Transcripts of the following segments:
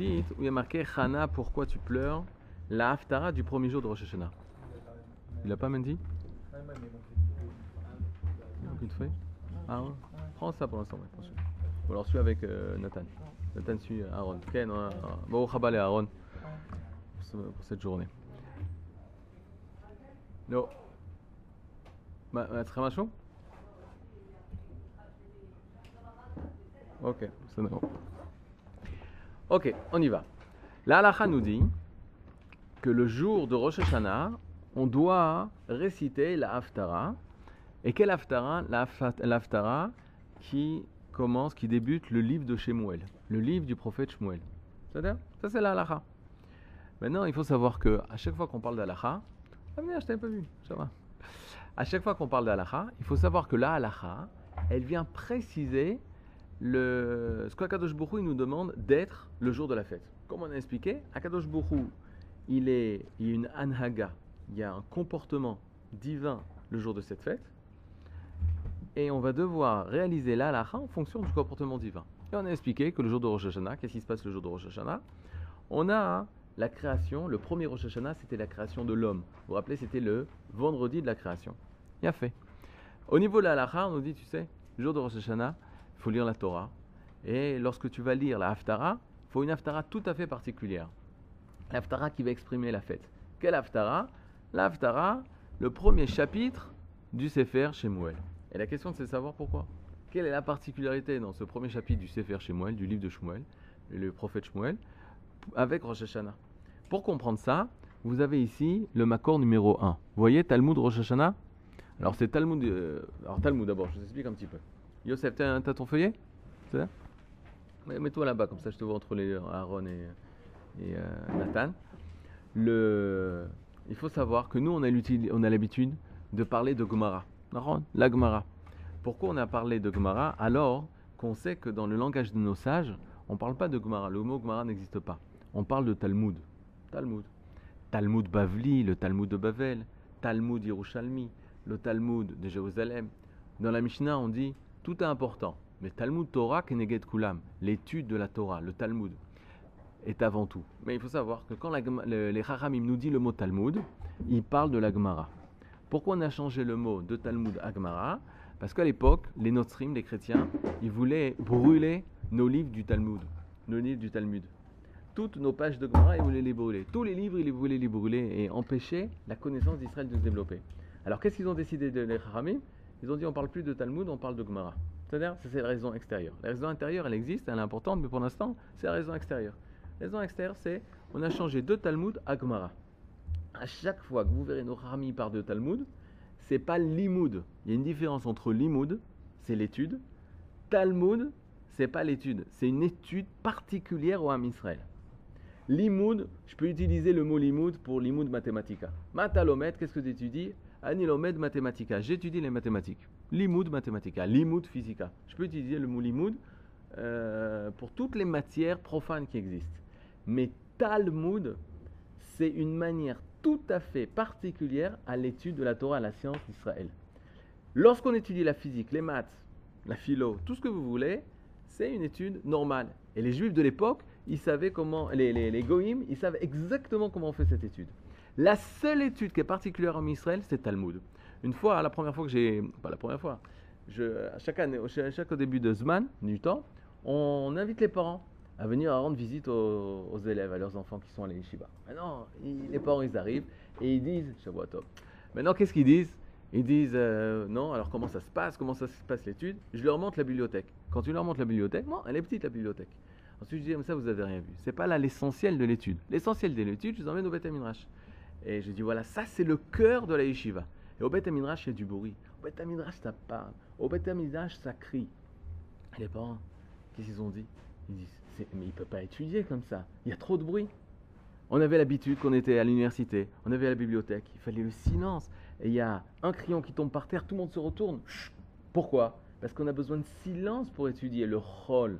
où il y a marqué Hana, pourquoi tu pleures? La haftara du premier jour de Rosh Hashanah. Il l'a pas même dit? Aucune feuille? Ah Prends ça pour l'instant, ouais, Ou alors suis avec euh, Nathan. Nathan suit Aaron. Ok, non, bon, Chabal et Aaron pour cette journée. Non. Très machin Ok, c'est bon. Ok, on y va. La halakha nous dit que le jour de Rosh Hashanah, on doit réciter la Haftara. Et quelle Haftara? La Hafta- la Haftara qui commence, qui débute le livre de Shemuel, le livre du prophète Shemuel. C'est-à-dire Ça, c'est la halakha. Maintenant, il faut savoir que à chaque fois qu'on parle d'halakha, ah je t'avais pas vu, ça va. À chaque fois qu'on parle d'halakha, il faut savoir que la halakha, elle vient préciser le, ce qu'Akadosh Bourou nous demande d'être le jour de la fête. Comme on a expliqué, Akadosh Bourou, il, y a une anhaga, il y a un comportement divin le jour de cette fête, et on va devoir réaliser la halakha en fonction du comportement divin. Et on a expliqué que le jour de Rosh Hashanah, qu'est-ce qui se passe le jour de Rosh Hashanah? On a la création, le premier Rosh Hashanah, c'était la création de l'homme. Vous vous rappelez, c'était le vendredi de la création. Il a fait. Au niveau de la halakha, on nous dit, tu sais, le jour de Rosh Hashanah, faut lire la Torah. Et lorsque tu vas lire la Haftara, faut une Haftara tout à fait particulière. La Haftara qui va exprimer la fête. Quelle Haftara? La Haftara, le premier chapitre du Sefer Shemuel. Et la question c'est de savoir pourquoi. Quelle est la particularité dans ce premier chapitre du Sefer Shemuel, du livre de Shemuel, le prophète Shemuel, avec Rosh Hashanah? Pour comprendre ça, vous avez ici le Makor numéro 1. Vous voyez Talmud Rosh Hashanah? Alors c'est Talmud. euh, alors Talmud d'abord, je vous explique un petit peu. Yosef, t'as ton feuillet? Mets-toi là-bas, comme ça je te vois entre Aaron et, euh, Nathan. Il faut savoir que nous, on a l'habitude de parler de Gemara. Aaron, La Gemara. Pourquoi on a parlé de Gemara alors qu'on sait que dans le langage de nos sages, on ne parle pas de Gemara. Le mot Gemara n'existe pas. On parle de Talmud. Talmud. Talmud Bavli, le Talmud de Bavel, Talmud Yerushalmi, le Talmud de Jérusalem. Dans la Mishnah, on dit tout est important, mais Talmud Torah Keneged Kulam, l'étude de la Torah, le Talmud, est avant tout. Mais il faut savoir que quand les Chachamim nous dit le mot Talmud, ils parlent de la Gemara. Pourquoi on a changé le mot de Talmud à Gemara? Parce qu'à l'époque, les Notrim, les chrétiens, ils voulaient brûler nos livres du Talmud, nos livres du Talmud. Toutes nos pages de Gemara, ils voulaient les brûler. Tous les livres, ils voulaient les brûler et empêcher la connaissance d'Israël de se développer. Alors qu'est-ce qu'ils ont décidé de les Chachamim? Ils ont dit on parle plus de Talmud, on parle de Gemara. C'est-à-dire, c'est la raison extérieure. La raison intérieure, elle existe, elle est importante, mais pour l'instant, c'est la raison extérieure. La raison extérieure, c'est on a changé de Talmud à Gemara. À chaque fois que vous verrez nos Chachamim parlent de Talmud, c'est pas l'imoud. Il y a une différence entre l'imoud, c'est l'étude. Talmud, c'est pas l'étude, c'est une étude particulière au Ham Israël. Limoud, je peux utiliser le mot limoud pour limoud mathématica. Matalomet, qu'est-ce que tu étudies Anilomed mathématica. J'étudie les mathématiques. Limoud mathématica. Limoud physica. Je peux utiliser le mot limoud euh, pour toutes les matières profanes qui existent. Mais Talmud, c'est une manière tout à fait particulière à l'étude de la Torah, à la science d'Israël. Lorsqu'on étudie la physique, les maths, la philo, tout ce que vous voulez, c'est une étude normale. Et les juifs de l'époque, ils savaient comment, les, les, les goïms, ils savent exactement comment on fait cette étude. La seule étude qui est particulière en Israël, c'est Talmud. Une fois, la première fois que j'ai, pas la première fois, à chaque année, au- chaque début de Zman, du temps, on invite les parents à venir rendre visite aux, élèves, à leurs enfants qui sont à l'Yeshiva. Maintenant, les parents, ils arrivent et ils disent, Shavuotov. Maintenant, qu'est-ce qu'ils disent? Ils disent, euh, non, alors comment ça se passe? Comment ça se passe l'étude? Je leur montre la bibliothèque. Quand tu leur montres la bibliothèque, bon, elle est petite la bibliothèque. Ensuite, je dis, mais ça, vous avez rien vu. C'est pas là l'essentiel de l'étude. L'essentiel de l'étude, je les emmène au Beth. Et je dis, voilà, ça, c'est le cœur de la yeshiva. Et au Beth il y a du bruit. Au Beth ça parle. Au Beth ça crie. Et les parents, qu'est-ce qu'ils ont dit? Ils disent, mais il peut pas étudier comme ça. Il y a trop de bruit. On avait l'habitude qu'on était à l'université, on avait la bibliothèque, il fallait le silence. Et il y a un crayon qui tombe par terre, tout le monde se retourne. Pourquoi? Parce qu'on a besoin de silence pour étudier le rôle.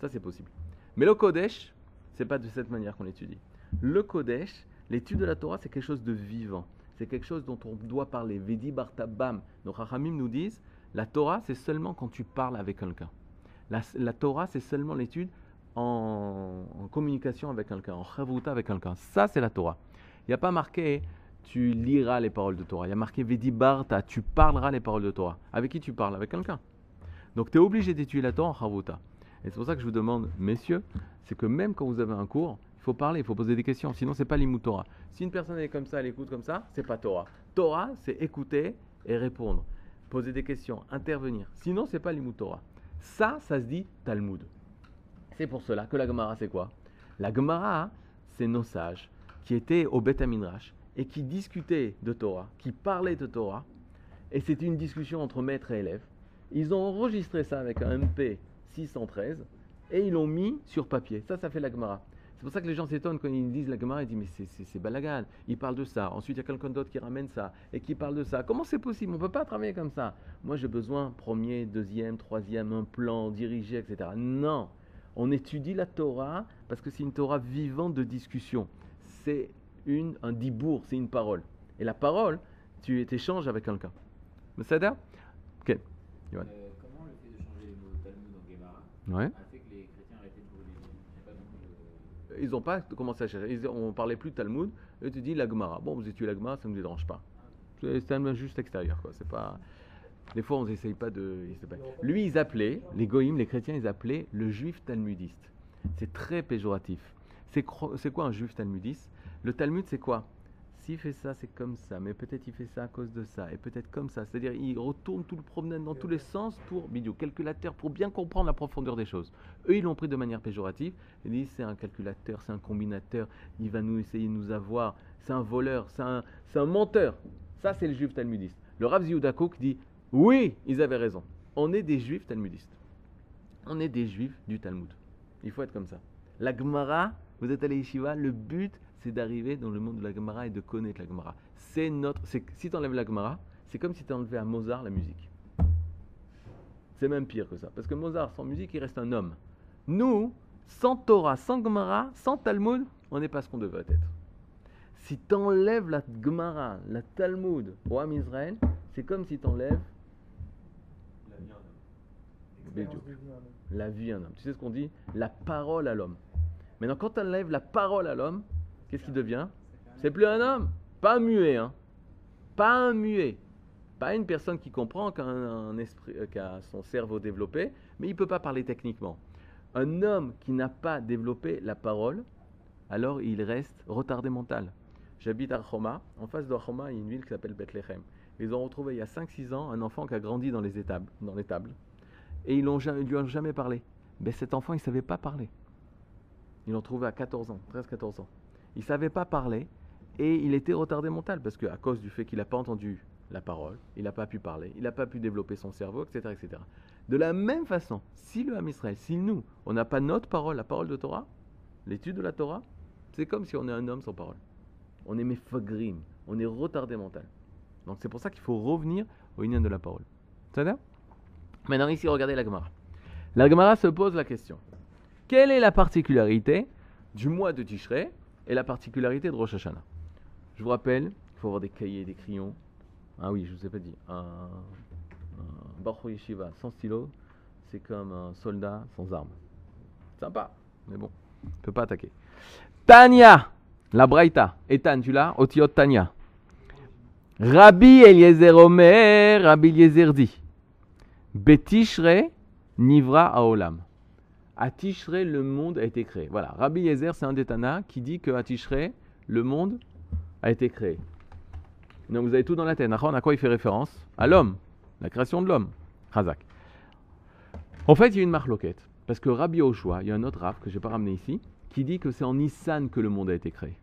Ça, c'est possible. Mais le Kodesh, c'est pas de cette manière qu'on étudie. Le Kodesh, l'étude de la Torah, c'est quelque chose de vivant. C'est quelque chose dont on doit parler. Vedi Bartabam. Nos Chachamim nous disent la Torah, c'est seulement quand tu parles avec quelqu'un. La, la Torah, c'est seulement l'étude en, communication avec quelqu'un, en chavruta avec quelqu'un. Ça, c'est la Torah. Il n'y a pas marqué tu liras les paroles de Torah. Il y a marqué Vedi Barta, tu parleras les paroles de Torah. Avec qui tu parles? Avec quelqu'un. Donc tu es obligé d'étudier la Torah en chavruta. Et c'est pour ça que je vous demande, messieurs, c'est que même quand vous avez un cours, il faut parler, il faut poser des questions. Sinon, c'est pas Torah. Si une personne est comme ça, elle écoute comme ça, c'est pas Torah. Torah, c'est écouter et répondre, poser des questions, intervenir. Sinon, c'est pas Torah. Ça, ça se dit Talmud. C'est pour cela que la Gemara, c'est quoi? La Gemara, c'est nos sages qui étaient au Beth Aminrash et qui discutaient de Torah, qui parlaient de Torah. Et c'était une discussion entre maître et élève. Ils ont enregistré ça avec un MP 613 et ils l'ont mis sur papier. Ça, ça fait la Gemara. C'est pour ça que les gens s'étonnent quand ils disent la Gemara, ils disent mais c'est balagan, il parle de ça. Ensuite, il y a quelqu'un d'autre qui ramène ça et qui parle de ça. Comment c'est possible? On ne peut pas travailler comme ça. Moi, j'ai besoin, premier, deuxième, troisième, un plan dirigé, etc. Non, on étudie la Torah parce que c'est une Torah vivante de discussion. C'est une, un dibour, c'est une parole. Et la parole, tu échanges avec quelqu'un. Mais ça Ok. Euh, comment le fait de changer les mots Talmud en Gemara? Ouais. a fait que les chrétiens arrêtaient de brûler les livres Il n'y a pas donc de- Ils n'ont pas commencé à chercher. Ils, on parlait plus de Talmud. Et tu dis la Gemara. Bon, vous étudiez la Gemara, ça ne me dérange pas. C'est un juste extérieur. C'est pas... Des fois, on n'essaye pas de. Lui, ils appelaient, les goïms, les chrétiens, ils appelaient le juif talmudiste. C'est très péjoratif. C'est quoi un juif talmudiste? Le Talmud, c'est quoi? S'il fait ça, c'est comme ça, mais peut-être il fait ça à cause de ça, et peut-être comme ça. C'est-à-dire, il retourne tout le problème dans tous les sens pour, bidou, calculateur, pour bien comprendre la profondeur des choses. Eux, ils l'ont pris de manière péjorative. Ils disent, c'est un calculateur, c'est un combinateur, il va nous essayer de nous avoir, c'est un voleur, c'est un, un menteur. Ça, c'est le juif talmudiste. Le Rav Yehuda Kook dit, oui, ils avaient raison. On est des juifs talmudistes. On est des juifs du Talmud. Il faut être comme ça. La Gemara, vous êtes allé Yeshiva, le but, c'est d'arriver dans le monde de la Gemara et de connaître la Gemara. C'est notre. c'est- Si tu enlèves la Gemara, c'est comme si tu enlevais à Mozart la musique. C'est même pire que ça. Parce que Mozart, sans musique, il reste un homme. Nous, sans Torah, sans Gemara, sans Talmud, on n'est pas ce qu'on devrait être. Si tu enlèves la Gemara, la Talmud au Ham Israël, c'est comme si tu enlèves la vie à un homme. Tu sais ce qu'on dit? La parole à l'homme. Maintenant, quand tu enlèves la parole à l'homme, qu'est-ce qu'il devient C'est plus un homme. Pas un muet, hein. Pas un muet. Pas une personne qui comprend, qui a, un esprit, euh, qui a son cerveau développé, mais il ne peut pas parler techniquement. Un homme qui n'a pas développé la parole, alors il reste retardé mental. J'habite à Choma. En face de Choma, il y a une ville qui s'appelle Bethléem. Ils ont retrouvé il y a 5-6 ans un enfant qui a grandi dans les étables. Dans les tables et ils ne lui ont jamais parlé. Mais cet enfant, il ne savait pas parler. Ils l'ont trouvé à 14 ans, 13-14 ans. Il ne savait pas parler et il était retardé mental parce qu'à cause du fait qu'il n'a pas entendu la parole, il n'a pas pu parler, il n'a pas pu développer son cerveau, etc., etc. De la même façon, si le Ham Israël, si nous, on n'a pas notre parole, la parole de Torah, l'étude de la Torah, c'est comme si on est un homme sans parole. On est mefagrim, on est retardé mental. Donc c'est pour ça qu'il faut revenir au union de la parole. Ça Maintenant, ici, regardez la Gemara. La Gemara se pose la question quelle est la particularité du mois de Tishrei? Et la particularité de Rosh Hashanah Je vous rappelle, il faut avoir des cahiers, des crayons. Ah oui, je ne vous ai pas dit. Un, un Yeshiva sans stylo, c'est comme un soldat sans armes. Sympa, mais bon, il ne peut pas attaquer. Tania, la Braïta. Ethan, tu l'as? Otiot Tania. Rabbi Eliezer Omer, Rabbi Eliezer dit. Betishre Nivra Aolam. À Tishré, le monde a été créé. Voilà, Rabbi Yezer, c'est un des Tana qui dit qu'à Tishré, le monde a été créé. Donc vous avez tout dans la tête. À quoi il fait référence? À l'homme, la création de l'homme. Razak. En fait, il y a une marloquette. Parce que Rabbi Oshua, il y a un autre Rav que je n'ai pas ramené ici, qui dit que c'est en Nissan que le monde a été créé.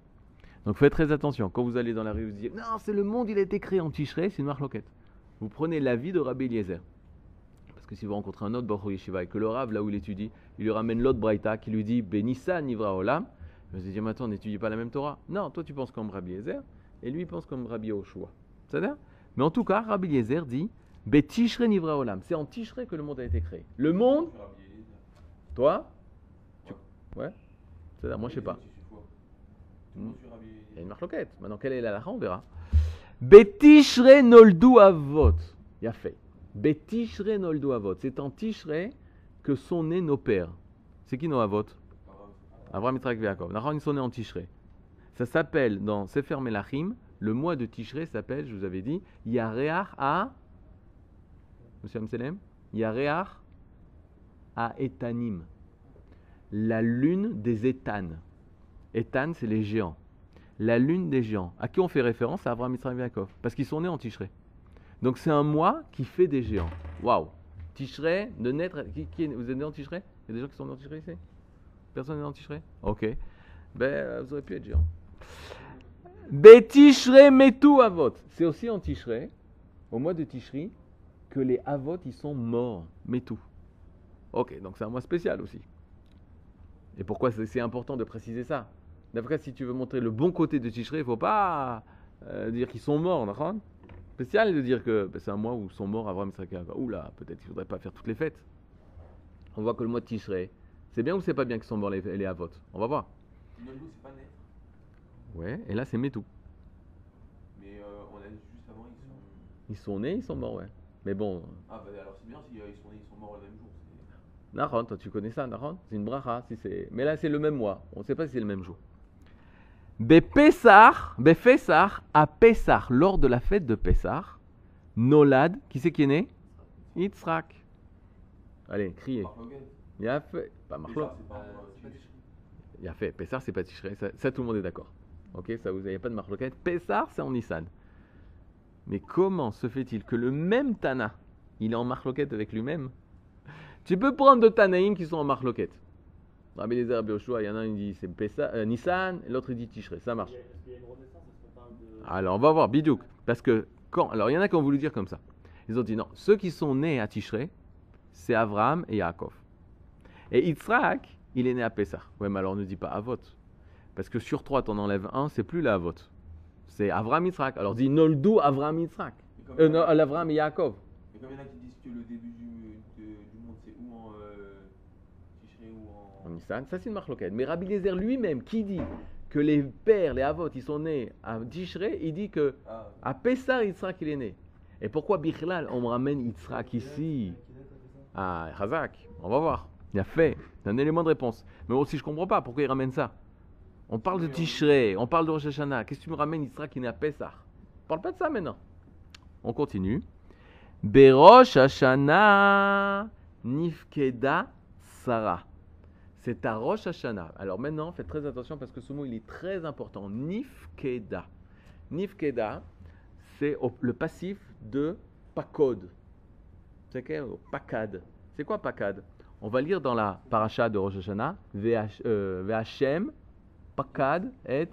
Donc faites très attention. Quand vous allez dans la rue, vous dites Non, c'est le monde, il a été créé en Tishré, c'est une marloquette. Vous prenez l'avis de Rabbi Eliezer. Que si vous rencontrez un autre Baruch Yeshiva et que le Rav, là où il étudie, il lui ramène l'autre Braïta qui lui dit Benissa Nivra Olam, vous allez dire Mais attends, on n'étudie pas la même Torah. Non, toi tu penses comme Rabbi Eliezer et lui il pense comme Rabbi Oshua. C'est-à-dire Mais en tout cas, Rabbi Eliezer dit Betishre Nivra Olam. C'est en Tishré que le monde a été créé. Le monde, toi? Tu- Ouais C'est-à-dire, moi je sais pas. Il y a une marloquette. Maintenant, quelle est la lacha On verra. Betishre noldu avot. Il a fait. Betishre noldu avot. C'est en Tishre que sont nés nos pères. C'est qui nos avot Avram, Yitzhak, Yaakov. Ils sont nés en Tishré. Ça s'appelle, dans Sefer Melachim, le mois de Tishré s'appelle, je vous avais dit, Yareach à. Monsieur Amselem Yareach à Etanim. La lune des Étanes. Étan, c'est les géants. La lune des géants. À qui on fait référence? À Avram, Yitzhak, Yaakov. Parce qu'ils sont nés en Tishré. Donc c'est un mois qui fait des géants. Waouh Tishré, de naître. Vous êtes né en Tishré Il y a des gens qui sont nés en Tishré ici? Personne n'est né en Tishré Ok. Ben, euh, vous auriez pu être géant. Betishre metu avot. C'est aussi en Tishré, au mois de Tishri, que les avot ils sont morts. Metu. Ok, donc c'est un mois spécial aussi. Et pourquoi c'est important de préciser ça? D'après, si tu veux montrer le bon côté de Tishré, il ne faut pas euh, dire qu'ils sont morts, d'accord? Spécial de dire que ben, c'est un mois où sont morts Avram, Yitzhak Yaakov. Oula, peut-être qu'il ne faudrait pas faire toutes les fêtes. On voit que le mois de Tishré, c'est bien ou c'est pas bien qu'ils sont morts les, les avot On va voir. Noldo, c'est pas naître. Ouais, et là c'est Metu. Mais euh, on a dit juste avant, ils sont. Ils sont nés, ils sont morts, ouais. Mais bon, Ah, bah alors c'est bien si euh, ils sont nés, ils sont morts le même jour. Naron, toi tu connais ça, Naron C'est une bracha, si c'est. Mais là c'est le même mois. On ne sait pas si c'est le même jour. Bepessar, Befessar, à Pessar, lors de la fête de Pessar, Nolad, qui c'est qui est né? Yitzhak. Allez, criez. Il a fait. Pas Marlo. Euh, euh. Il a fait. Pessar, c'est pas Tishré. Ça, ça, tout le monde est d'accord. Ok, ça vous n'avez pas de marloquette. Pessar, c'est en Nissan. Mais comment se fait-il que le même Tana, il est en marloquette avec lui-même? Tu peux prendre deux Tanaïm qui sont en marloquette. Rabbi Eliezer, Rabbi Yoshua, il y en a un qui dit c'est euh, Nissan, et l'autre il dit Tishré. Ça marche. Y a de. Alors on va voir, Bidouk. Parce que quand. Alors il y en a qui ont voulu dire comme ça. Ils ont dit non, ceux qui sont nés à Tishré, c'est Abraham et Yaakov. Et Yitzhak, il est né à Pessah. Ouais, mais alors ne dis pas Avot. Parce que sur trois, t'en enlèves un, c'est plus la Avot. C'est Avraham Yitzhak. Alors dis Noldu Avraham Yitzhak. Euh, il non, a- l'Avraham et Yaakov. mais comme il y en a qui disent que le début du monde c'est ou en euh, Tishré ou en. En Nissan, ça c'est une marloquette. Mais Rabbi Eliezer lui-même, qui dit que les pères, les Avot, ils sont nés à Tishré, il dit que Ah, à Pessah, Yitzhak, il est né. Et pourquoi Bichlal, on me ramène Yitzhak ici Ah, Razak, on va voir. Il a fait. C'est un élément de réponse. Mais aussi, je comprends pas pourquoi il ramène ça. On parle de Tishré, on parle de Rosh Hashanah. Qu'est-ce que tu me ramènes Yitzhak qui est né à Pessah? On parle pas de ça maintenant. On continue. Berosh Hashanah Nifkeda Sarah. C'est à Rosh Hashanah. Alors maintenant, faites très attention parce que ce mot, il est très important. Nifkeda. Nifkeda, c'est le passif de pakod. C'est quoi Pakad. C'est quoi pakad On va lire dans la paracha de Rosh Hashanah, VH, euh, pakad et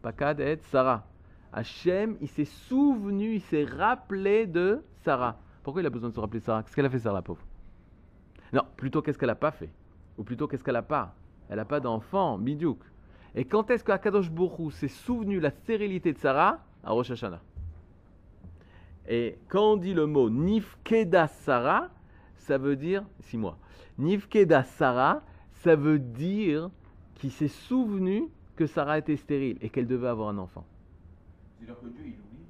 pakad et Sarah. Hachem, il s'est souvenu, il s'est rappelé de Sarah. Pourquoi il a besoin de se rappeler Sarah? Qu'est-ce qu'elle a fait, Sarah, la pauvre? Non, plutôt qu'est-ce qu'elle n'a pas fait? Ou plutôt qu'est-ce qu'elle n'a pas? Elle n'a pas d'enfant, bidiouk. Et quand est-ce qu'Akadosh Borou s'est souvenu la stérilité de Sarah? À Rosh Hashanah. Et quand on dit le mot Nifkeda Sarah, ça veut dire, six mois, Nifkeda Sarah, ça veut dire qu'il s'est souvenu que Sarah était stérile et qu'elle devait avoir un enfant. C'est-à-dire que Dieu il oublie.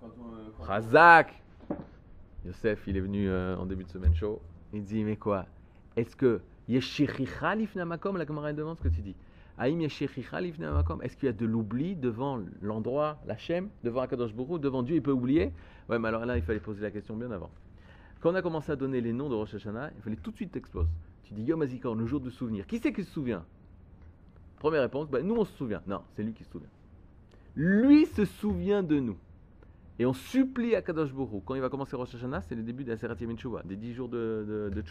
Quand on. euh, quand- Razak Yosef, il est venu euh, en début de semaine chaud. Il dit, mais quoi? Est-ce que Yeshiricha lifna makom La Gemara demande ce que tu dis. Aïm Yeshiricha lifna makom Est-ce qu'il y a de l'oubli devant l'endroit, la Shem, devant Akadosh Hu, devant Dieu, il peut oublier? Ouais, mais alors là, il fallait poser la question bien avant. Quand on a commencé à donner les noms de Rosh Hashanah, il fallait tout de suite t'explose. Tu dis Yom HaZikaron, le jour du souvenir. Qui c'est qui se souvient? Première réponse, ben, nous on se souvient. Non, c'est lui qui se souvient. Lui se souvient de nous. Et on supplie à Kadosh Hu. Quand il va commencer Rosh Hashanah, c'est le début de la Serat Yemin Tshuva, des 10 jours de, de.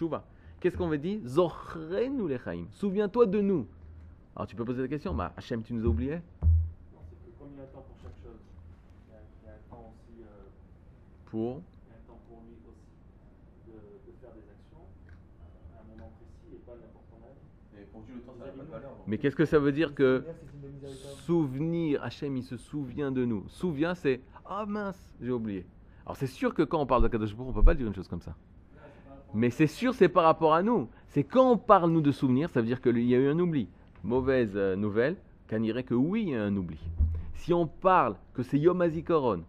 Qu'est-ce qu'on veut dire Zochrenu lechaim. Souviens-toi de nous. Alors tu peux poser la question, bah, Hachem, tu nous as oubliés Non, c'est que comme il y a un temps pour chaque chose, il y a, il y a un temps aussi, euh, Pour? il y a un temps pour lui aussi de, de faire des actions à un moment précis et pas n'importe quand même. Mais pour Dieu, le temps ça n'a pas de valeur. donc. Mais qu'est-ce que ça veut dire que souvenir, Hachem, il se souvient de nous. Souviens, c'est Ah mince, j'ai oublié. Alors c'est sûr que quand on parle de Kadosh on peut pas dire une chose comme ça. Mais c'est sûr, c'est par rapport à nous. C'est quand on parle, nous, de souvenir, ça veut dire qu'il y a eu un oubli. Mauvaise euh, nouvelle, qu'on dirait que oui, il y a un oubli. Si on parle que c'est Yom HaZikaron,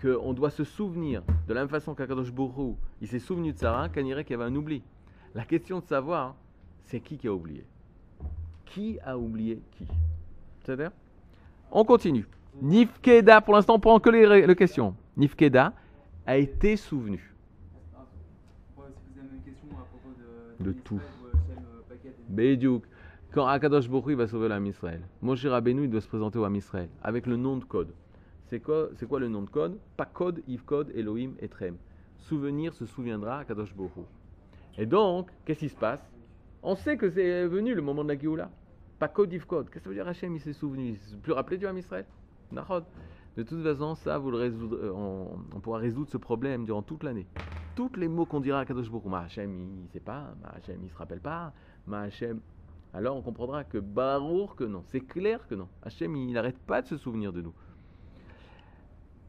qu'on doit se souvenir de la même façon qu'Akadosh Hu, il s'est souvenu de Sarah, qu'on dirait qu'il y avait un oubli. La question de savoir, c'est qui qui a oublié Qui a oublié qui? C'est-à-dire? On continue. Nifkeda, pour l'instant, on prend que les, les questions. Nifkeda a été souvenu. Ah, ouais, c'est la même question à propos de. Tout. Bédiouk. Quand Akadosh Baruch Hu, il va sauver l'âme Israël, Moshe Rabbeinu il doit se présenter au Ham Israël avec le nom de code. C'est quoi, le nom de code? Pas code, Yves code, Elohim, Etrem. Souvenir se souviendra Akadosh Baruch Hu. Et donc, qu'est-ce qui se passe? On sait que c'est venu le moment de la Géoula. Pas code, Yves code. Qu'est-ce que ça veut dire Hachem? Il s'est souvenu. Il s'est plus rappelé du Ham Israël Nachod. De toute façon, ça, euh, on, pourra résoudre ce problème durant toute l'année. Tous les mots qu'on dira à Kadosh Baruch Ma Hachem, il ne sait pas, Ma Hachem, il se rappelle pas, Ma Hachem. Alors on comprendra que Baruch, que non. C'est clair que non. Hachem, il n'arrête pas de se souvenir de nous.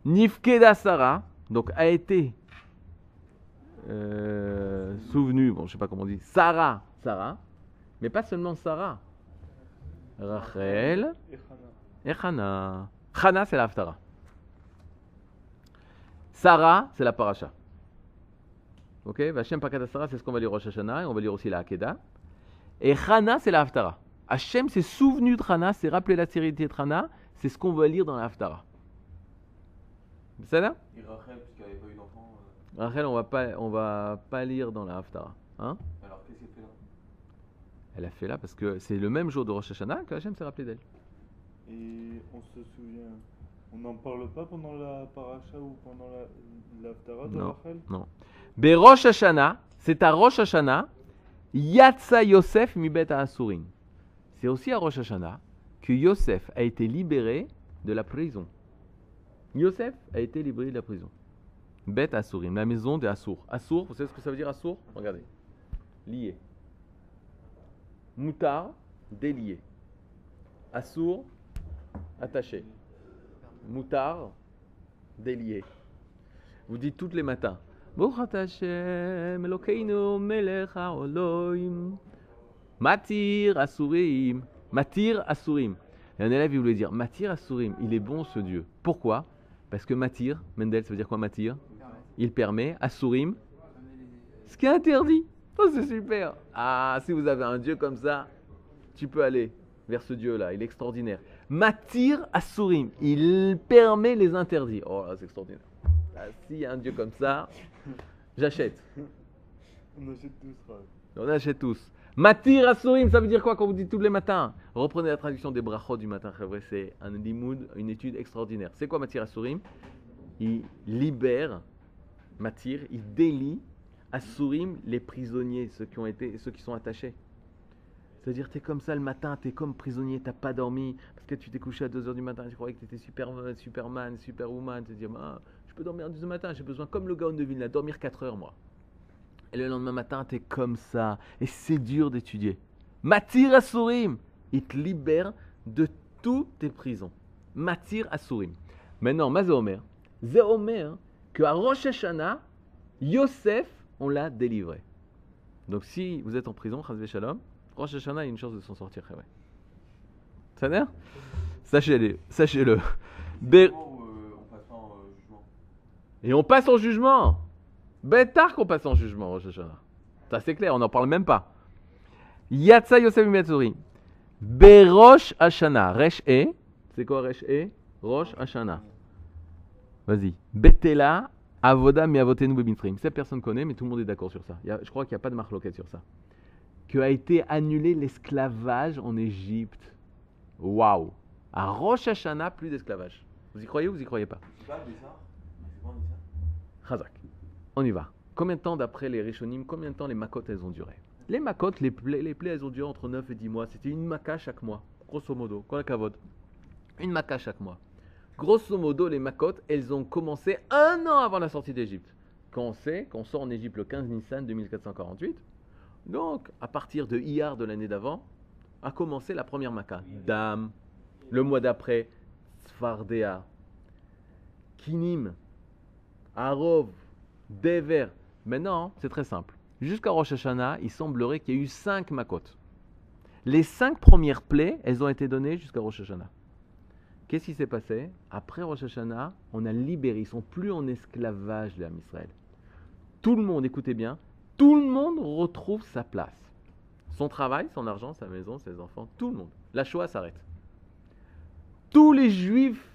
Nifkeda Sarah, donc a été euh, souvenu, bon, je sais pas comment on dit, Sarah, Sarah, mais pas seulement Sarah. Rachel Et Hana. Hana. C'est l'Aftara. Sarah, c'est la paracha. Ok Vachem Pakata Sarah, c'est ce qu'on va lire au Rosh Hashanah, et on va lire aussi la Hakeda. Et Hana, c'est la Haftara. Hachem s'est souvenu de Hana, s'est rappelé la série de Hana, c'est ce qu'on va lire dans la Haftara. C'est là? Et Rachel, puisqu'elle n'avait pas eu d'enfant. euh, Rachel, on va pas, on va pas lire dans la Haftara. Hein? Alors qu'est-ce qu'elle fait là? Elle a fait là parce que c'est le même jour de Rosh Hashanah que Hachem s'est rappelé d'elle. Et on se souvient, on n'en parle pas pendant la paracha ou pendant la l'Aftara de Non. Rachel Hashanah, c'est à Rosh Hashanah, Yatsa Yosef mibet Asurim. C'est aussi à Rosh Hashanah que Yosef a été libéré de la prison. Yosef a été libéré de la prison. Bet Asurim, la maison des Assur. Assur, vous savez ce que ça veut dire Assur Regardez. Lié. Moutar, délié. Assur, attaché. Moutar, délié. Vous dites tous les matins. Matir Asurim. Matir Asurim. Et un élève, il voulait dire Matir Asurim, il est bon ce Dieu. Pourquoi? Parce que Matir, Mendel, ça veut dire quoi Matir? Il permet, Asurim, ce qui est interdit. Oh, c'est super. Ah, si vous avez un Dieu comme ça, tu peux aller vers ce Dieu-là. Il est extraordinaire. Matir Asurim, il permet les interdits. Oh, là, c'est extraordinaire. Ah, S'il y a un Dieu comme ça, j'achète. On achète tous. On achète tous. Matir Asurim, ça veut dire quoi quand vous dites tous les matins? Reprenez la traduction des brachot du matin, c'est un limoud, une étude extraordinaire. C'est quoi Matir Asurim Il libère, Matir, il délie Asurim, les prisonniers, ceux qui, ont été, ceux qui sont attachés. C'est-à-dire, tu es comme ça le matin, tu es comme prisonnier, tu pas dormi, parce que tu t'es couché à 2h du matin, tu croyais que tu étais super, Superman, Superwoman, tu te dis, ah, je peux dormir à 2h du matin, j'ai besoin, comme le Gaon de Vilna, dormir 4 heures, moi. Et le lendemain matin, tu es comme ça. Et c'est dur d'étudier. Matir Asurim, il te libère de toutes tes prisons. Matir Asurim. Maintenant, Mazéomer. Zéomer, que à Rosh Hashanah, Yosef, on l'a délivré. Donc si vous êtes en prison, Chazvé Shalom, Rosh Hashanah, a une chance de s'en sortir. ouais. Ça va Sachez-le. Sachez-le. Euh, euh, Et on passe en jugement. Ben tard qu'on passe en jugement, Rosh Hashanah. Ça c'est clair, on n'en parle même pas. Yatsa Yosef Miyatsuri. Berosh Hashanah. Resh E. C'est quoi Resh E? Rosh Hashanah. Vas-y. Betela Avoda Miavotenu Bebintrim. Cette personne connaît, mais tout le monde est d'accord sur ça. Il y a- je crois qu'il n'y a pas de marloquette sur ça. Que a été annulé l'esclavage en Égypte. Waouh. À Rosh Hashanah, plus d'esclavage. Vous y croyez ou vous y croyez pas? Chazak. On y va. Combien de temps d'après les Rishonim, combien de temps les Makot elles ont duré? Les Makot, les plaies, les plaies elles ont duré entre 9 et 10 mois. C'était une Maka chaque mois, grosso modo. Quoi la cavote Une Maka chaque mois. Grosso modo, les Makot, elles ont commencé un an avant la sortie d'Égypte. Quand on sait qu'on sort en Égypte le 15 Nissan 2448, donc à partir de Iyar de l'année d'avant, a commencé la première Maka. Dam. Le mois d'après, Sfardea. Kinim. Arov, Dever. Maintenant, c'est très simple. Jusqu'à Rosh Hashanah, il semblerait qu'il y ait eu cinq makot. Les cinq premières plaies, elles ont été données jusqu'à Rosh Hashanah. Qu'est-ce qui s'est passé? Après Rosh Hashanah, on a libéré. Ils sont plus en esclavage, les Israël. Tout le monde, écoutez bien, tout le monde retrouve sa place. Son travail, son argent, sa maison, ses enfants, tout le monde. La Shoah s'arrête. Tous les juifs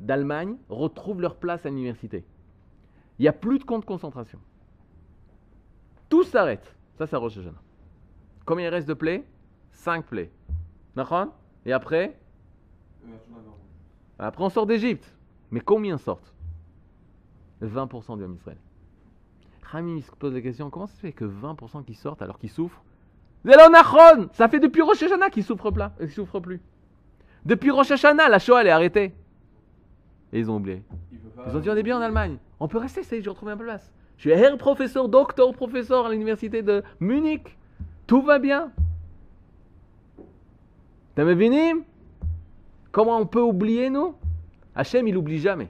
d'Allemagne retrouvent leur place à l'université. Il n'y a plus de camps de concentration. Tout s'arrête. Ça, c'est Rosh Hashanah. Combien il reste de plaies? 5 plaies. D'accord Et après? Après, on sort d'Égypte. Mais combien sortent? 20% du homme Israël. Rami se pose la question comment ça se fait que 20% qui sortent alors qu'ils souffrent? Zélonachon Ça fait depuis Rosh Hashanah qu'ils souffrent, ils souffrent plus. Depuis Rosh Hashanah, la Shoah elle est arrêtée. Et ils ont oublié. Ils ont dit on est bien en Allemagne. On peut rester, ça y est, j'ai retrouvé un peu de place. Je suis herr professeur, docteur professeur à l'université de Munich. Tout va bien. T'as vu Comment on peut oublier nous? Hachem il oublie jamais.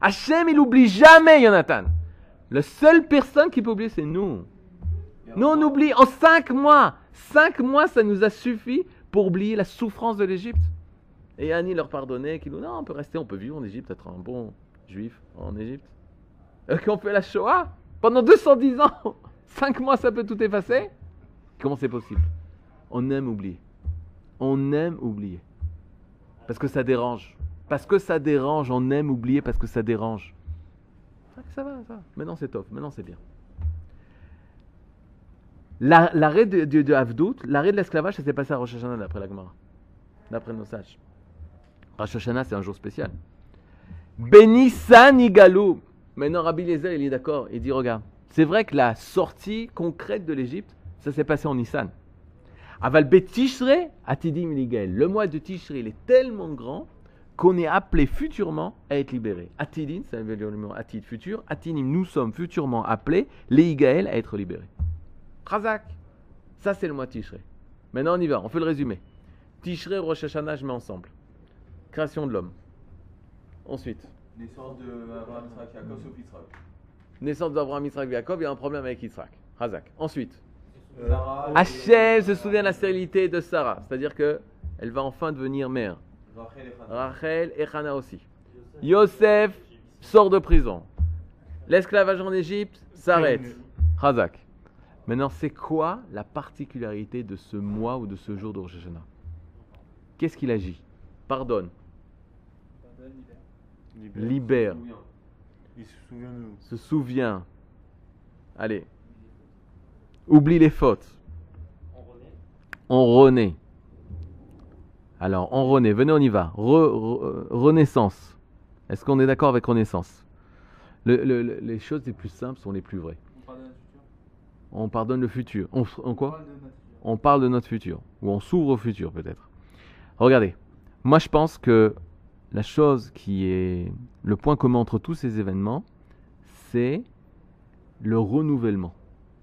Hachem il oublie jamais Jonathan. La seule personne qui peut oublier c'est nous. Nous on oublie en cinq mois. Cinq mois ça nous a suffi pour oublier la souffrance de l'Égypte. Et Annie leur pardonnait, qui nous non on peut rester, on peut vivre en Égypte, être un bon juif en Égypte. Et qu'on fait la Shoah pendant 210 ans. Cinq mois ça peut tout effacer Comment c'est possible? On aime oublier. On aime oublier. Parce que ça dérange. Parce que ça dérange, on aime oublier parce que ça dérange. Ça, ça va, ça va. Maintenant c'est top, maintenant c'est bien. La- L'arrêt de, de, de Havdout, l'arrêt de l'esclavage, ça s'est passé à Rosh Hashanah d'après la Gemara. D'après nos sages. Rosh Hashanah, c'est un jour spécial. Benissan Igalou. Maintenant, Rabbi Eliezer, il est d'accord. Il dit Regarde, c'est vrai que la sortie concrète de l'Égypte, ça s'est passé en Nissan. Aval Betishre, Atidim Ligael. Le mois de Tishre, il est tellement grand qu'on est appelé futurement à être libéré. Atidin, ça veut dire le mot Atid, futur. Atidim, nous sommes futurement appelés, les Igael, à être libérés. Khazak, ça c'est le mois Tishré. Maintenant on y va, on fait le résumé. Tishré, Rosh Hashanah, je mets ensemble. Création de l'homme. Ensuite, Naissance de Abraham, Isaac, Jacob, sauf Israël. naissance d'Abraham, Israël, Jacob, il y a un problème avec Israël. Khazak. Ensuite, Euh, Hachem se souvient de la stérilité de Sarah, c'est-à-dire que elle va enfin devenir mère. Rachel et Hannah. Aussi. Yosef sort de prison. L'esclavage en Égypte s'arrête. Khazak. Maintenant, c'est quoi la particularité de ce mois ou de ce jour de Rosh Hashanah? Qu'est-ce qu'il agit? Pardonne, libère. Il se souvient de nous. se souvient. Allez. Oublie les fautes. On renaît. Alors, on renaît. Venez, on y va. Re- re- renaissance. Est-ce qu'on est d'accord avec renaissance? Le- le- le- Les choses les plus simples sont les plus vraies. On parle de notre futur? On pardonne le futur. On, on On quoi parle de notre futur. on parle de notre futur, ou on s'ouvre au futur peut-être. Regardez, moi je pense que la chose qui est le point commun entre tous ces événements, c'est le renouvellement.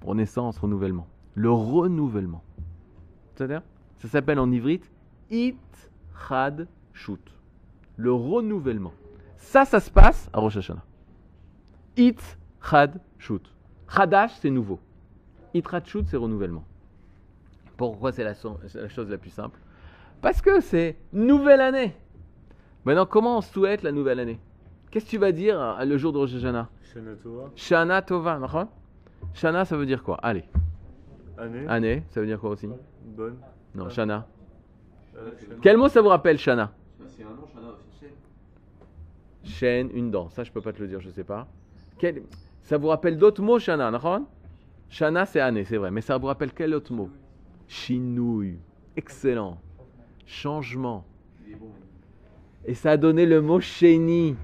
Renaissance, renouvellement. Le renouvellement. C'est-à-dire? Ça s'appelle en ivrite It Chad Shoot. Le renouvellement. Ça, ça se passe à Rosh Hashanah. It Chad Shoot. Chadash, c'est nouveau. It Chad Shoot, c'est renouvellement. Pourquoi c'est la, so- c'est la chose la plus simple? Parce que c'est nouvelle année. Maintenant, comment on souhaite la nouvelle année? Qu'est-ce que tu vas dire le jour de Rosh Hashanah? Shana Tova, Shana Tova, d'accord? Shana, ça veut dire quoi? Allez, année, année, ça veut dire quoi aussi? Bonne. Non, Ah. Shana. Quel mot ça vous rappelle, Shana C'est un nom, Shana aussi. Chaîne, une dent. Ça, je peux pas te le dire, je sais pas. Quel- Ça vous rappelle d'autres mots, Shana, Shana, c'est année, c'est vrai. Mais ça vous rappelle quel autre mot? Chinouille. Excellent. Changement. Et ça a donné le mot Sheni.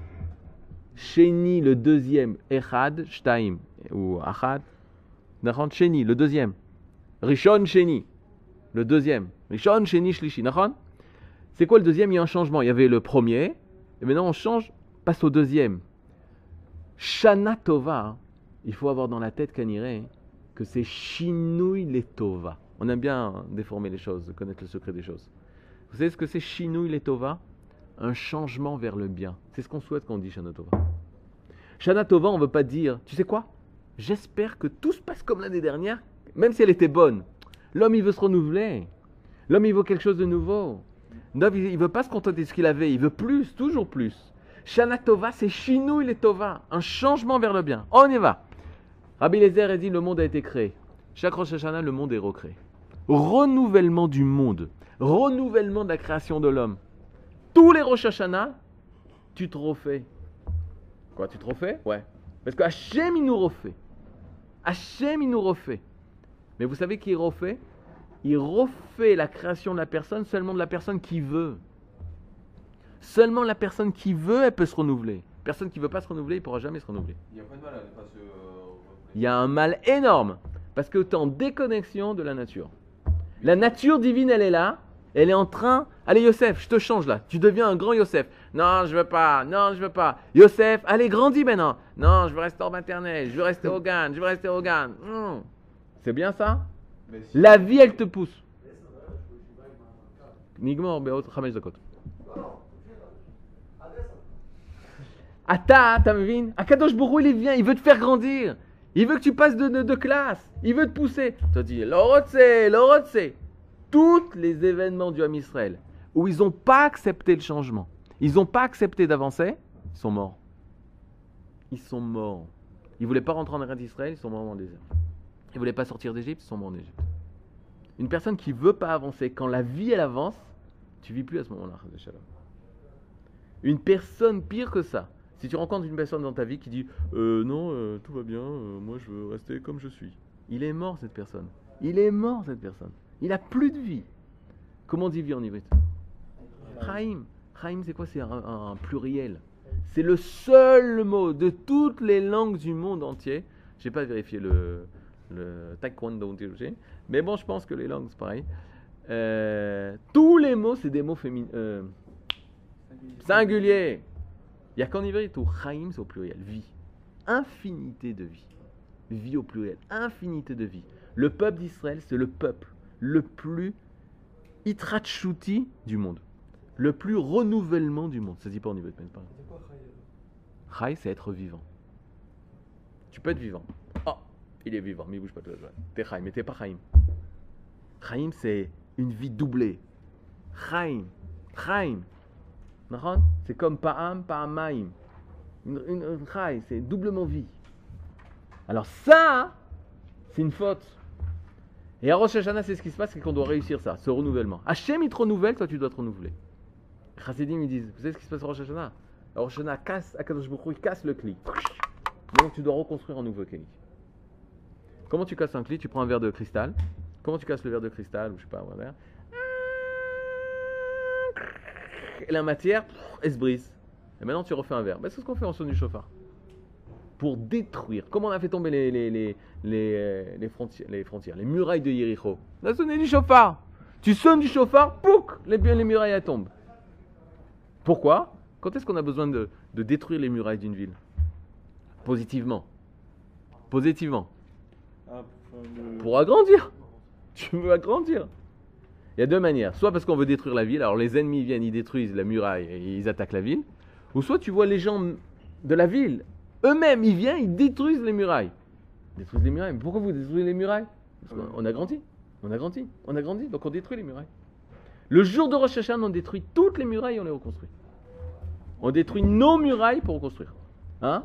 Sheni, le deuxième. Echad, Shtaim. Ou Achad. Sheni, le deuxième. Rishon, Sheni. Le deuxième. Rishon, Sheni, Shlishi. C'est quoi le deuxième? Il y a un changement. Il y avait le premier. Et maintenant, on change, passe au deuxième. Shana Tova. Il faut avoir dans la tête, Kaniré, que c'est Shinouille Tova. On aime bien déformer les choses, connaître le secret des choses. Vous savez ce que c'est Shinouille Tova? Un changement vers le bien. C'est ce qu'on souhaite quand on dit Shana Tova. Shana Tova, on ne veut pas dire, tu sais quoi? J'espère que tout se passe comme l'année dernière, même si elle était bonne. L'homme, il veut se renouveler. L'homme, il veut quelque chose de nouveau. Il ne veut pas se contenter de ce qu'il avait, il veut plus, toujours plus. Shana Tova, c'est Shinouille les Tova, un changement vers le bien. On y va. Rabbi Lézer a dit, le monde a été créé. Chaque Rosh Hashanah, le monde est recréé. renouvellement du monde, renouvellement de la création de l'homme. Tous les Rosh Hashanah, tu te refais. Quoi, tu te refais? Ouais. Parce que Hachem, il nous refait. Hachem, il nous refait. Mais vous savez qui refait? Il refait la création de la personne seulement de la personne qui veut. Seulement la personne qui veut, elle peut se renouveler. Personne qui ne veut pas se renouveler, il ne pourra jamais se renouveler. Il n'y a pas de mal à ne pas se. Il y a un mal énorme parce que tu es en déconnexion de la nature. La nature divine, elle est là. Elle est en train. Allez, Yosef, je te change là. Tu deviens un grand Yosef. Non, je veux pas. Non, je veux pas. Yosef, allez, grandis maintenant. Non, je veux rester en maternelle. Je veux rester au GAN. Je veux rester au GAN. C'est bien ça La vie, elle te pousse. Chamesh dakot. Ata, t'as vu Akadosh Baruch Hu, il vient, il veut te faire grandir. Il veut que tu passes de, de- de classe. Il veut te pousser. Tu dis, l'orotse, l'orotse. Tous les événements du Ham Israël où ils n'ont pas accepté le changement, ils n'ont pas accepté d'avancer, ils sont morts. Ils sont morts. Ils voulaient pas rentrer en terre d'Israël, ils sont morts dans le désert. Ils voulaient pas sortir d'Égypte, ils sont morts en Égypte. Une personne qui veut pas avancer, quand la vie elle avance, tu vis plus à ce moment-là. Une personne pire que ça. Si tu rencontres une personne dans ta vie qui dit euh, non, euh, tout va bien, euh, moi je veux rester comme je suis. Il est mort cette personne. Il est mort cette personne. Il a plus de vie. Comment on dit vie en ivrite Chaim. Chaim, c'est quoi? C'est un, un pluriel. C'est le seul mot de toutes les langues du monde entier. Je n'ai pas vérifié le, le taekwondo, mais bon, je pense que les langues, c'est pareil. Euh, tous les mots, c'est des mots féminins. euh, singuliers. Il n'y a qu'en où Chaim, c'est au pluriel. Vie. Infinité de vie. Vie au pluriel. Infinité de vie. Le peuple d'Israël, c'est le peuple le plus itrachuti du monde. Le plus renouvellement du monde. Ça se dit pas en mais c'est pas. Chai, c'est être vivant. Tu peux être vivant. Il est vivant, mais il bouge pas de la joie. T'es Chaim, mais t'es pas Chaim. Chaim, c'est une vie doublée. Chaim. Chaim. C'est comme Pa'am, Pa'amaim. Une, une, c'est doublement vie. Alors ça, c'est une faute. Et à Rosh Hashanah, c'est ce qui se passe, c'est qu'on doit réussir ça, ce renouvellement. Hachem, il te renouvelle, toi, tu dois te renouveler. Chassidim, ils disent, vous savez ce qui se passe à Rosh Hashanah? Rosh Hashanah, casse, il casse le cli. Donc tu dois reconstruire un nouveau cli. Comment tu casses un cli Tu prends un verre de cristal. Comment tu casses le verre de cristal, ou je sais pas, un verre Et la matière, elle se brise. Et maintenant, tu refais un verre. C'est ce qu'on fait en son du chauffard. Pour détruire. Comment on a fait tomber les, frontières, les murailles de Yericho On a du chauffard. Tu sonnes du chauffard, pouc, les, les murailles elles tombent. Pourquoi? Quand est-ce qu'on a besoin de détruire les murailles d'une ville? Positivement. Positivement. Ah, pour agrandir. Tu veux agrandir. Il y a deux manières. Soit parce qu'on veut détruire la ville, alors les ennemis viennent, ils détruisent la muraille et ils attaquent la ville. Ou soit tu vois les gens de la ville, eux-mêmes, ils viennent, ils détruisent les murailles. Ils détruisent les murailles. Mais pourquoi vous détruisez les murailles? Parce qu'on on a grandi. On a grandi. On a grandi, donc on détruit les murailles. Le jour de Rosh Hashanah, on détruit toutes les murailles et on les reconstruit. On détruit nos murailles pour reconstruire. Hein?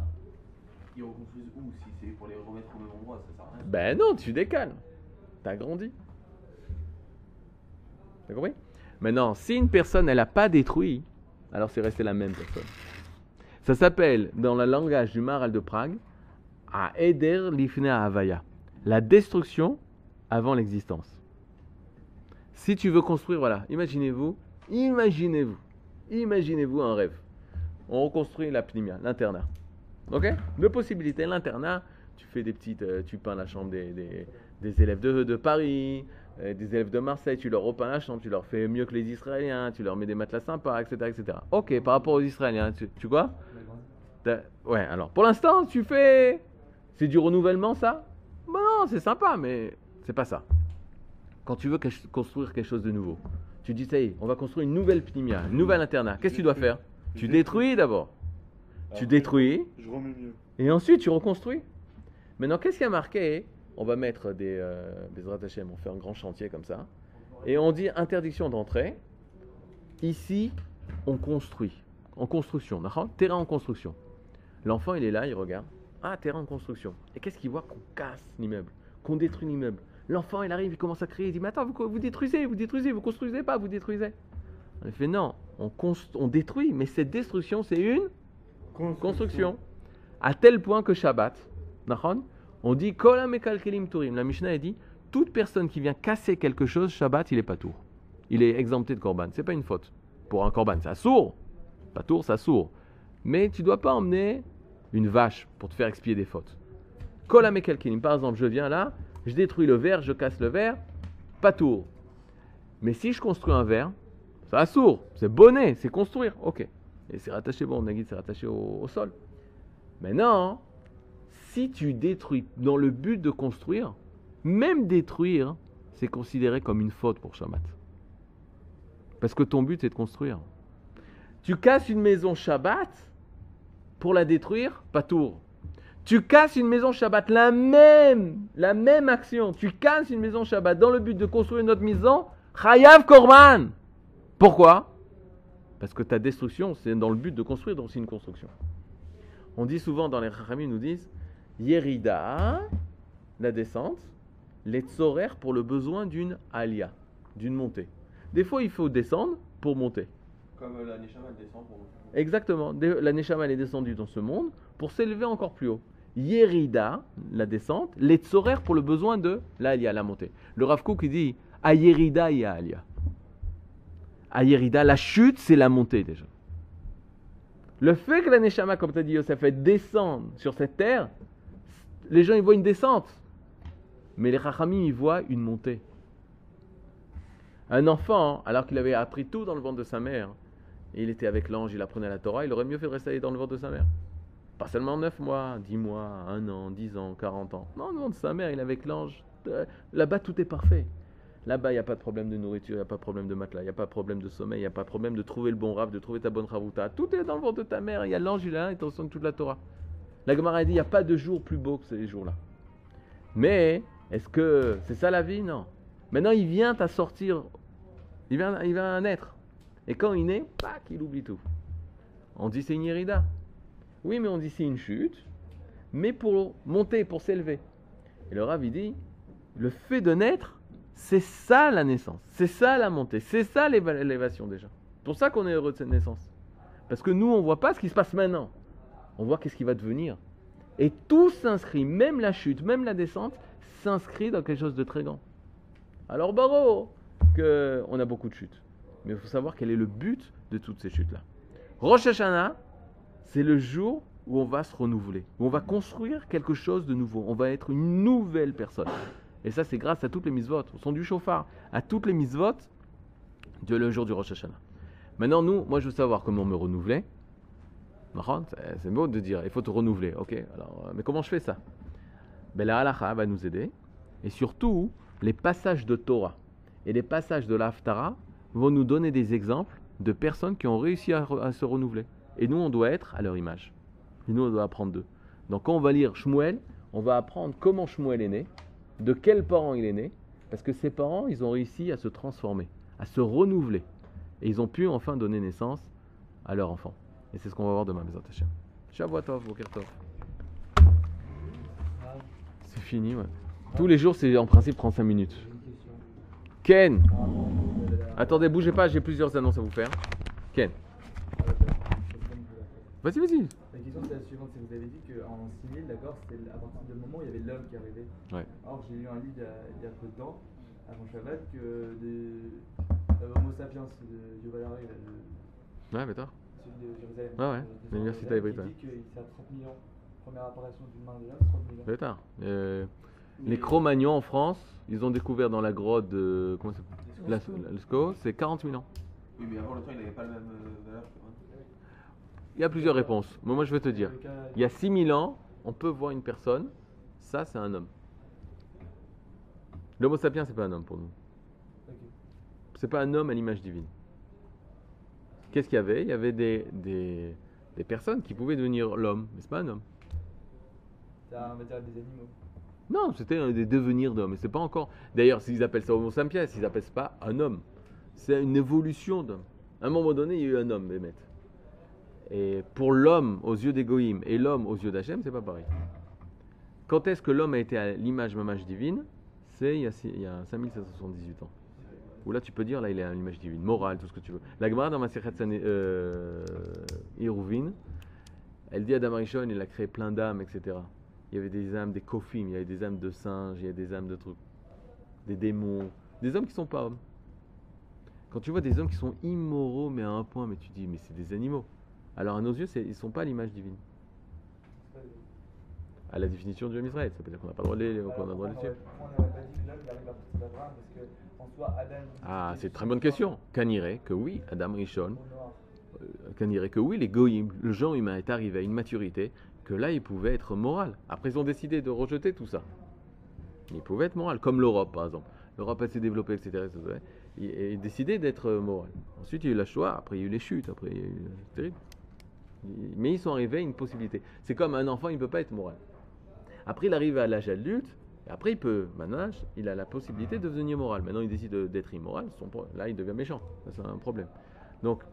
Ils reconstruisent où Si c'est pour les remettre au même endroit, ça sert à rien. Ben non, tu décales. T'as grandi. T'as compris? Maintenant, si une personne, elle n'a pas détruit, alors c'est resté la même personne. Ça s'appelle, dans le langage du Maral de Prague, à Eder Havaya. La destruction avant l'existence. Si tu veux construire, voilà, imaginez-vous, imaginez-vous, imaginez-vous un rêve. On reconstruit la l'internat. Ok? Deux possibilités. L'internat, tu fais des petites, euh, tu peins la chambre des, des- des élèves de, de Paris, euh, des élèves de Marseille, tu leur repeins la chambre, tu leur fais mieux que les Israéliens, tu leur mets des matelas sympas, etc. etc. Ok, par rapport aux Israéliens, tu, tu T'as- Ouais, alors pour l'instant, tu fais. C'est du renouvellement, ça? Bah non, c'est sympa, mais c'est pas ça. Quand tu veux construire quelque chose de nouveau, tu dis, ça y est, on va construire une nouvelle pnimia, une nouvelle internat. Qu'est-ce que tu dois faire? Tu détruis d'abord. Tu détruis, Je remets mieux. et ensuite, tu reconstruis. Maintenant, qu'est-ce qui a marqué? On va mettre des, euh, des Hashem, on fait un grand chantier comme ça. Et on dit interdiction d'entrée. Ici, on construit. En construction. d'accord? Terrain en construction. L'enfant, il est là, il regarde. Ah, terrain en construction. Et qu'est-ce qu'il voit? Qu'on casse l'immeuble, qu'on détruit l'immeuble. L'enfant, il arrive, il commence à crier, il dit Mais attends, vous, vous détruisez, vous détruisez, vous construisez pas, vous détruisez. Il fait Non, on, on détruit, mais cette destruction, c'est une construction. À tel point que Shabbat, on dit turim. La Mishnah a dit toute personne qui vient casser quelque chose, Shabbat, il est pas tour. Il est exempté de korban. C'est pas une faute. Pour un korban, c'est sourd. Pas tour, ça sourd. Mais tu dois pas emmener une vache pour te faire expier des fautes. Kol hamekalkelim. Par exemple, je viens là, je détruis le verre, je casse le verre, pas tour. Mais si je construis un verre, ça sourd. C'est bonnet, c'est construire. Ok. Et c'est rattaché, bon, Nagid, c'est rattaché au, au sol. Maintenant, si tu détruis dans le but de construire, même détruire, c'est considéré comme une faute pour Shabbat. Parce que ton but, c'est de construire. Tu casses une maison Shabbat pour la détruire, pas tour. Tu casses une maison Shabbat, la même, la même action. Tu casses une maison Shabbat dans le but de construire une autre maison, Chayav Korban. Pourquoi? Parce que ta destruction, c'est dans le but de construire, donc c'est une construction. On dit souvent dans les Rachamim, nous disent Yerida, la descente, les tzorer pour le besoin d'une alia, d'une montée. Des fois, il faut descendre pour monter. Comme euh, la Neshama descend pour Exactement. Des- La Neshama est descendue dans ce monde pour s'élever encore plus haut. Yerida, la descente, les tzorer pour le besoin de l'alia, la montée. Le Rav Kook, il dit à Yerida, il y a alia. À Yerida, la chute, c'est la montée déjà. Le fait que la Neshama, comme tu as dit Yosef, elle descende sur cette terre, les gens ils voient une descente. Mais les Chachamim, ils voient une montée. Un enfant, alors qu'il avait appris tout dans le ventre de sa mère, et il était avec l'ange, il apprenait la Torah, il aurait mieux fait de rester dans le ventre de sa mère. Pas seulement 9 mois, 10 mois, 1 an, 10 ans, 40 ans. Non, non, de sa mère, il est avec l'ange. Euh, Là-bas, tout est parfait. Là-bas, il n'y a pas de problème de nourriture, il n'y a pas de problème de matelas, il n'y a pas de problème de sommeil, il n'y a pas de problème de trouver le bon rave, de trouver ta bonne ravouta. Tout est dans le ventre de ta mère, il y a l'ange, il est là, t'enseigne toute la Torah. La Gemara dit, il n'y a pas de jour plus beau que ces jours-là. Mais, est-ce que c'est ça la vie? Non. Maintenant, il vient à sortir, il vient, il vient à naître. Et quand il naît, pac, il oublie tout. On dit c'est une irida. Oui, mais on dit c'est une chute, mais pour monter, pour s'élever. Et le Rav, il dit, le fait de naître, c'est ça la naissance, c'est ça la montée, c'est ça l'éva- l'élévation déjà. C'est pour ça qu'on est heureux de cette naissance. Parce que nous, on ne voit pas ce qui se passe maintenant. On voit qu'est-ce qui va devenir. Et tout s'inscrit, même la chute, même la descente, s'inscrit dans quelque chose de très grand. Alors, Baro, que on a beaucoup de chutes. Mais il faut savoir quel est le but de toutes ces chutes-là. Rosh Hashanah, c'est le jour où on va se renouveler, où on va construire quelque chose de nouveau. On va être une nouvelle personne. Et ça, c'est grâce à toutes les mitzvot, au son du chauffard, à toutes les mitzvot de le jour du Rosh Hashanah. Maintenant, nous, moi, je veux savoir comment me renouveler. C'est beau de dire, il faut te renouveler. Ok, alors, euh, mais comment je fais ça? Ben, La halakha va nous aider. Et surtout, les passages de Torah et les passages de l'Aftara vont nous donner des exemples de personnes qui ont réussi à, à se renouveler. Et nous, on doit être à leur image. Et nous, on doit apprendre d'eux. Donc, quand on va lire Shmuel, on va apprendre comment Shmuel est né, de quels parents il est né, parce que ses parents, ils ont réussi à se transformer, à se renouveler. Et ils ont pu enfin donner naissance à leur enfant. Et c'est ce qu'on va voir demain, mes Hashem. Shabbat tov, Boker tov. C'est fini, ouais. Tous les jours, c'est en principe 35 minutes. Ken Attendez, bougez pas, j'ai plusieurs annonces à vous faire. Ken Vas-y, vas-y. La question c'est la suivante, c'est que vous avez dit qu'en civil, d'accord, c'était à partir du moment où il y avait l'homme qui arrivait. Ouais. Or j'ai lu un livre il y a, il y a peu de temps, avant Shabbat, que de euh, Homo sapiens de Yuval Harari, là, le- Ouais, mais toi celui de Jérusalem. Ouais, ouais, de- de l'université hébreu, qui dit que c'est à 30 000 ans. Première apparition d'une main déjà, c'est 30 000 ans. Mais tard. Euh, les Cro-Magnons en France, ils ont découvert dans la grotte de. Comment ça s'appelle? La- la- le Sco, c'est 40 000 ans. Oui, mais avant le temps, il n'avait pas la même euh, valeur. Il y a plusieurs réponses. Mais moi, je vais te dire. Il y a 6000 ans, on peut voir une personne, ça, c'est un homme. L'homo sapiens, c'est pas un homme pour nous. C'est pas un homme à l'image divine. Qu'est-ce qu'il y avait? Il y avait des, des, des personnes qui pouvaient devenir l'homme, mais c'est pas un homme. C'est un- des animaux. Non, c'était des devenirs d'hommes, mais c'est pas encore. D'ailleurs, s'ils appellent ça Homo sapiens, ils appellent ça pas un homme. C'est une évolution d'homme. À un moment donné, il y a eu un homme, Bémet. Et pour l'homme aux yeux d'Égoïm et l'homme aux yeux d'Hachem, c'est pas pareil. Quand est-ce que l'homme a été à l'image mamage divine? C'est il y a, a 5778 ans. Où là, tu peux dire, là, il est à l'image divine, morale, tout ce que tu veux. La Gemara dans Masechet Sane- euh, Iruvin, elle dit à Adam Arishon, il a créé plein d'âmes, etc. Il y avait des âmes, des kofim, il y avait des âmes de singes, il y a des âmes de trucs, des démons, des hommes qui sont pas hommes. Quand tu vois des hommes qui sont immoraux, mais à un point, mais tu dis, mais c'est des animaux. Alors à nos yeux, ils sont pas à l'image divine. À la définition du homme Israël, ça veut dire qu'on n'a pas le droit de les, qu'on a le droit de les. Ah, c'est une très bonne question. Caniré que oui, Adam Rishon, euh, Caniré que oui, les le genre humain est arrivé à une maturité que là, il pouvait être moral. Après, ils ont décidé de rejeter tout ça. Il pouvait être moral, comme l'Europe, par exemple. L'Europe, elle s'est développée, etc. etc. Il décidé d'être moral. Ensuite, il y a eu la Shoah, après, il y a eu les chutes, après, il y a eu... C'est terrible. Mais ils sont arrivés à une possibilité. C'est comme un enfant, il ne peut pas être moral. Après, il arrive à l'âge adulte, et après, il peut, maintenant, il a la possibilité de devenir moral. Maintenant, il décide de- d'être immoral, là, il devient méchant. C'est un problème. Donc,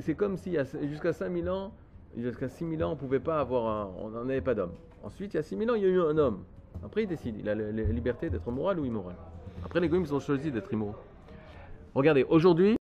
c'est comme si jusqu'à 5000 ans, jusqu'à 6000 ans, on pouvait pas avoir on n'en avait pas d'homme. Ensuite, il y a 6000 ans, il y a eu un homme. Après, il décide. Il a la, liberté d'être moral ou immoral. Après, les goyim, ils ont choisi d'être immoraux. Regardez, aujourd'hui,